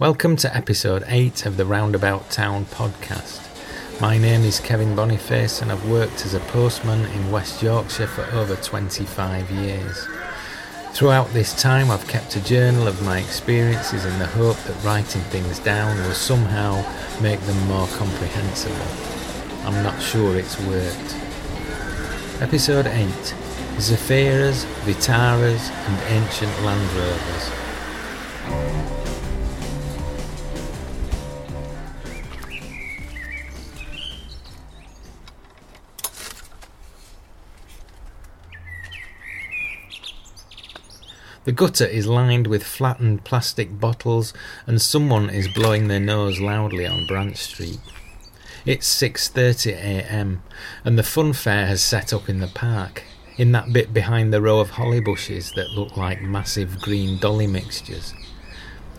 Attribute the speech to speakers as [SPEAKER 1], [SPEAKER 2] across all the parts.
[SPEAKER 1] Welcome to episode 8 of the Roundabout Town podcast. My name is Kevin Boniface and I've worked as a postman in West Yorkshire for over 25 years. Throughout this time, I've kept a journal of my experiences in the hope that writing things down will somehow make them more comprehensible. I'm not sure it's worked. Episode 8 Zafiras, Vitaras, and Ancient Land Rovers. The gutter is lined with flattened plastic bottles and someone is blowing their nose loudly on Branch Street. It's 6:30 a.m. and the fun fair has set up in the park, in that bit behind the row of holly bushes that look like massive green dolly mixtures.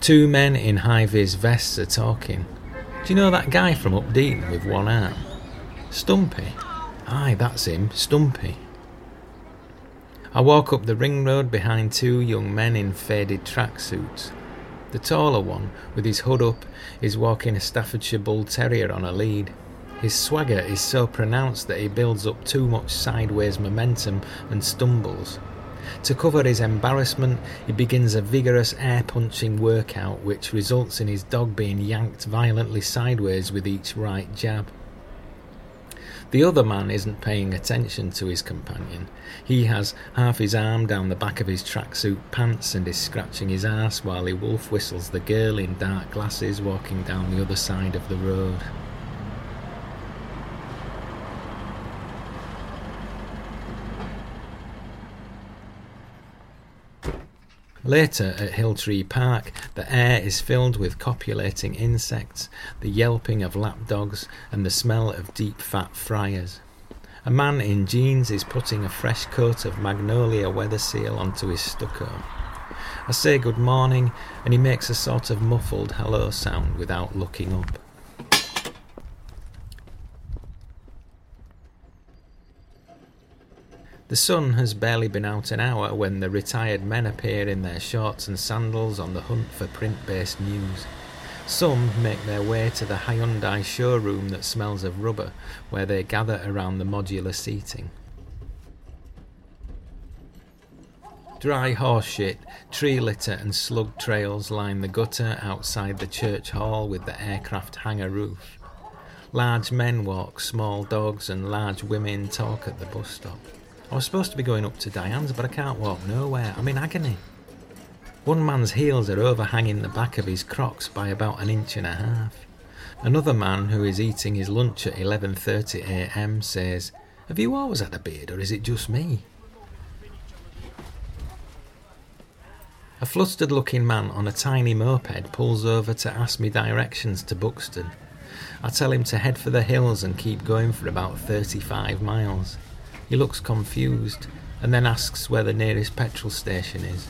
[SPEAKER 1] Two men in high-vis vests are talking. Do you know that guy from Up Updean with one arm? Stumpy. Aye, that's him, Stumpy. I walk up the ring road behind two young men in faded tracksuits. The taller one, with his hood up, is walking a Staffordshire Bull Terrier on a lead. His swagger is so pronounced that he builds up too much sideways momentum and stumbles. To cover his embarrassment, he begins a vigorous air punching workout which results in his dog being yanked violently sideways with each right jab. The other man isn't paying attention to his companion. He has half his arm down the back of his tracksuit pants and is scratching his ass while he wolf whistles the girl in dark glasses walking down the other side of the road. Later at Hilltree Park, the air is filled with copulating insects, the yelping of lapdogs, and the smell of deep fat fryers. A man in jeans is putting a fresh coat of magnolia weather seal onto his stucco. I say good morning, and he makes a sort of muffled hello sound without looking up. The sun has barely been out an hour when the retired men appear in their shorts and sandals on the hunt for print based news. Some make their way to the Hyundai showroom that smells of rubber, where they gather around the modular seating. Dry horse shit, tree litter, and slug trails line the gutter outside the church hall with the aircraft hangar roof. Large men walk small dogs, and large women talk at the bus stop. I was supposed to be going up to Diane's, but I can't walk nowhere. I'm in agony. One man's heels are overhanging the back of his crocs by about an inch and a half. Another man who is eating his lunch at 11:30 a.m. says, "Have you always had a beard, or is it just me?" A flustered-looking man on a tiny moped pulls over to ask me directions to Buxton. I tell him to head for the hills and keep going for about 35 miles. He looks confused and then asks where the nearest petrol station is.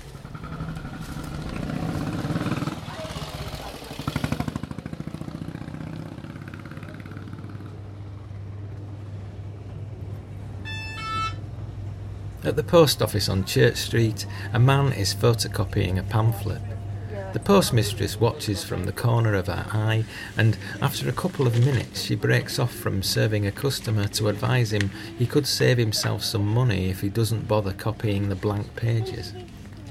[SPEAKER 1] At the post office on Church Street, a man is photocopying a pamphlet. The postmistress watches from the corner of her eye, and after a couple of minutes, she breaks off from serving a customer to advise him he could save himself some money if he doesn't bother copying the blank pages.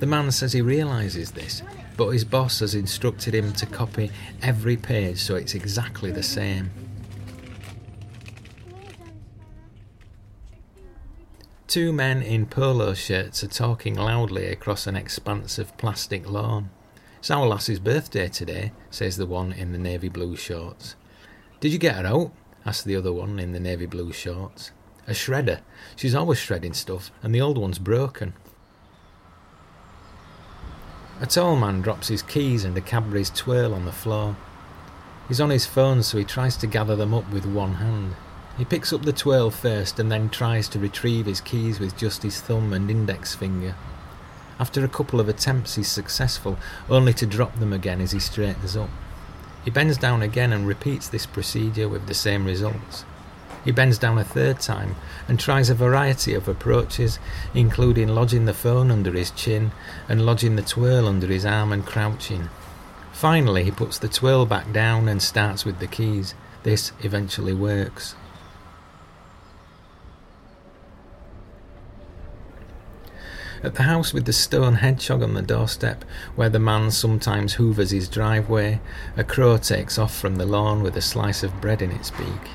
[SPEAKER 1] The man says he realises this, but his boss has instructed him to copy every page so it's exactly the same. Two men in polo shirts are talking loudly across an expanse of plastic lawn. It's our lass's birthday today, says the one in the navy blue shorts. Did you get her out? asks the other one in the navy blue shorts. A shredder. She's always shredding stuff, and the old one's broken. A tall man drops his keys and a Cadbury's twirl on the floor. He's on his phone, so he tries to gather them up with one hand. He picks up the twirl first and then tries to retrieve his keys with just his thumb and index finger. After a couple of attempts, he's successful, only to drop them again as he straightens up. He bends down again and repeats this procedure with the same results. He bends down a third time and tries a variety of approaches, including lodging the phone under his chin and lodging the twirl under his arm and crouching. Finally, he puts the twirl back down and starts with the keys. This eventually works. At the house with the stone hedgehog on the doorstep, where the man sometimes hoovers his driveway, a crow takes off from the lawn with a slice of bread in its beak.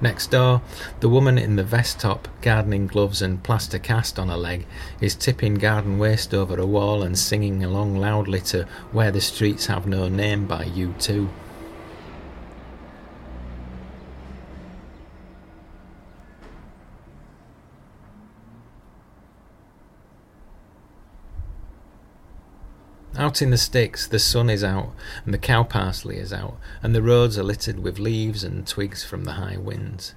[SPEAKER 1] Next door, the woman in the vest top, gardening gloves, and plaster cast on her leg is tipping garden waste over a wall and singing along loudly to Where the Streets Have No Name by U2. In the sticks, the sun is out, and the cow parsley is out, and the roads are littered with leaves and twigs from the high winds.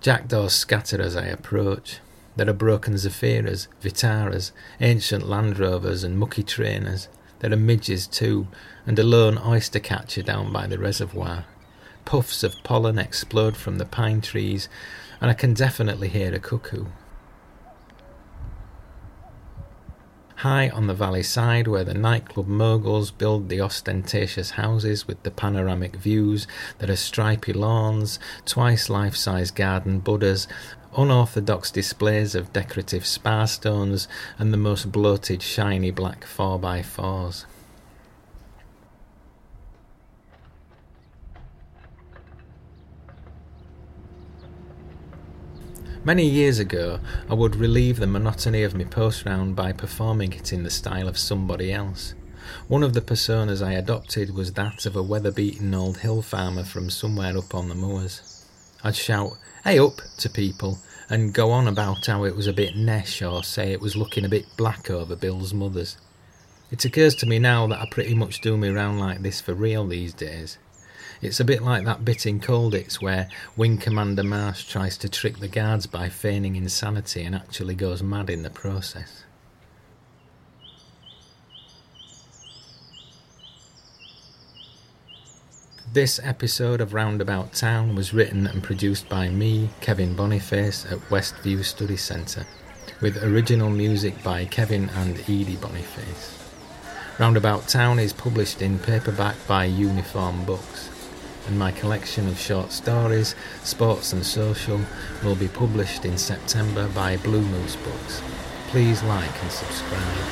[SPEAKER 1] Jackdaws scatter as I approach. There are broken Zafiras, Vitaras, ancient Land Rovers, and mucky trainers. There are midges too, and a lone oyster catcher down by the reservoir. Puffs of pollen explode from the pine trees, and I can definitely hear a cuckoo. High on the valley side where the nightclub moguls build the ostentatious houses with the panoramic views, there are stripy lawns, twice life size garden Buddhas, unorthodox displays of decorative spar stones, and the most bloated shiny black 4x4s. Many years ago, I would relieve the monotony of my post round by performing it in the style of somebody else. One of the personas I adopted was that of a weather beaten old hill farmer from somewhere up on the moors. I'd shout, Hey up! to people, and go on about how it was a bit nesh or say it was looking a bit black over Bill's mother's. It occurs to me now that I pretty much do me round like this for real these days. It's a bit like that bit in Colditz where Wing Commander Marsh tries to trick the guards by feigning insanity and actually goes mad in the process. This episode of Roundabout Town was written and produced by me, Kevin Boniface, at Westview Study Centre, with original music by Kevin and Edie Boniface. Roundabout Town is published in paperback by Uniform Books and my collection of short stories, Sports and Social, will be published in September by Blue Moose Books. Please like and subscribe.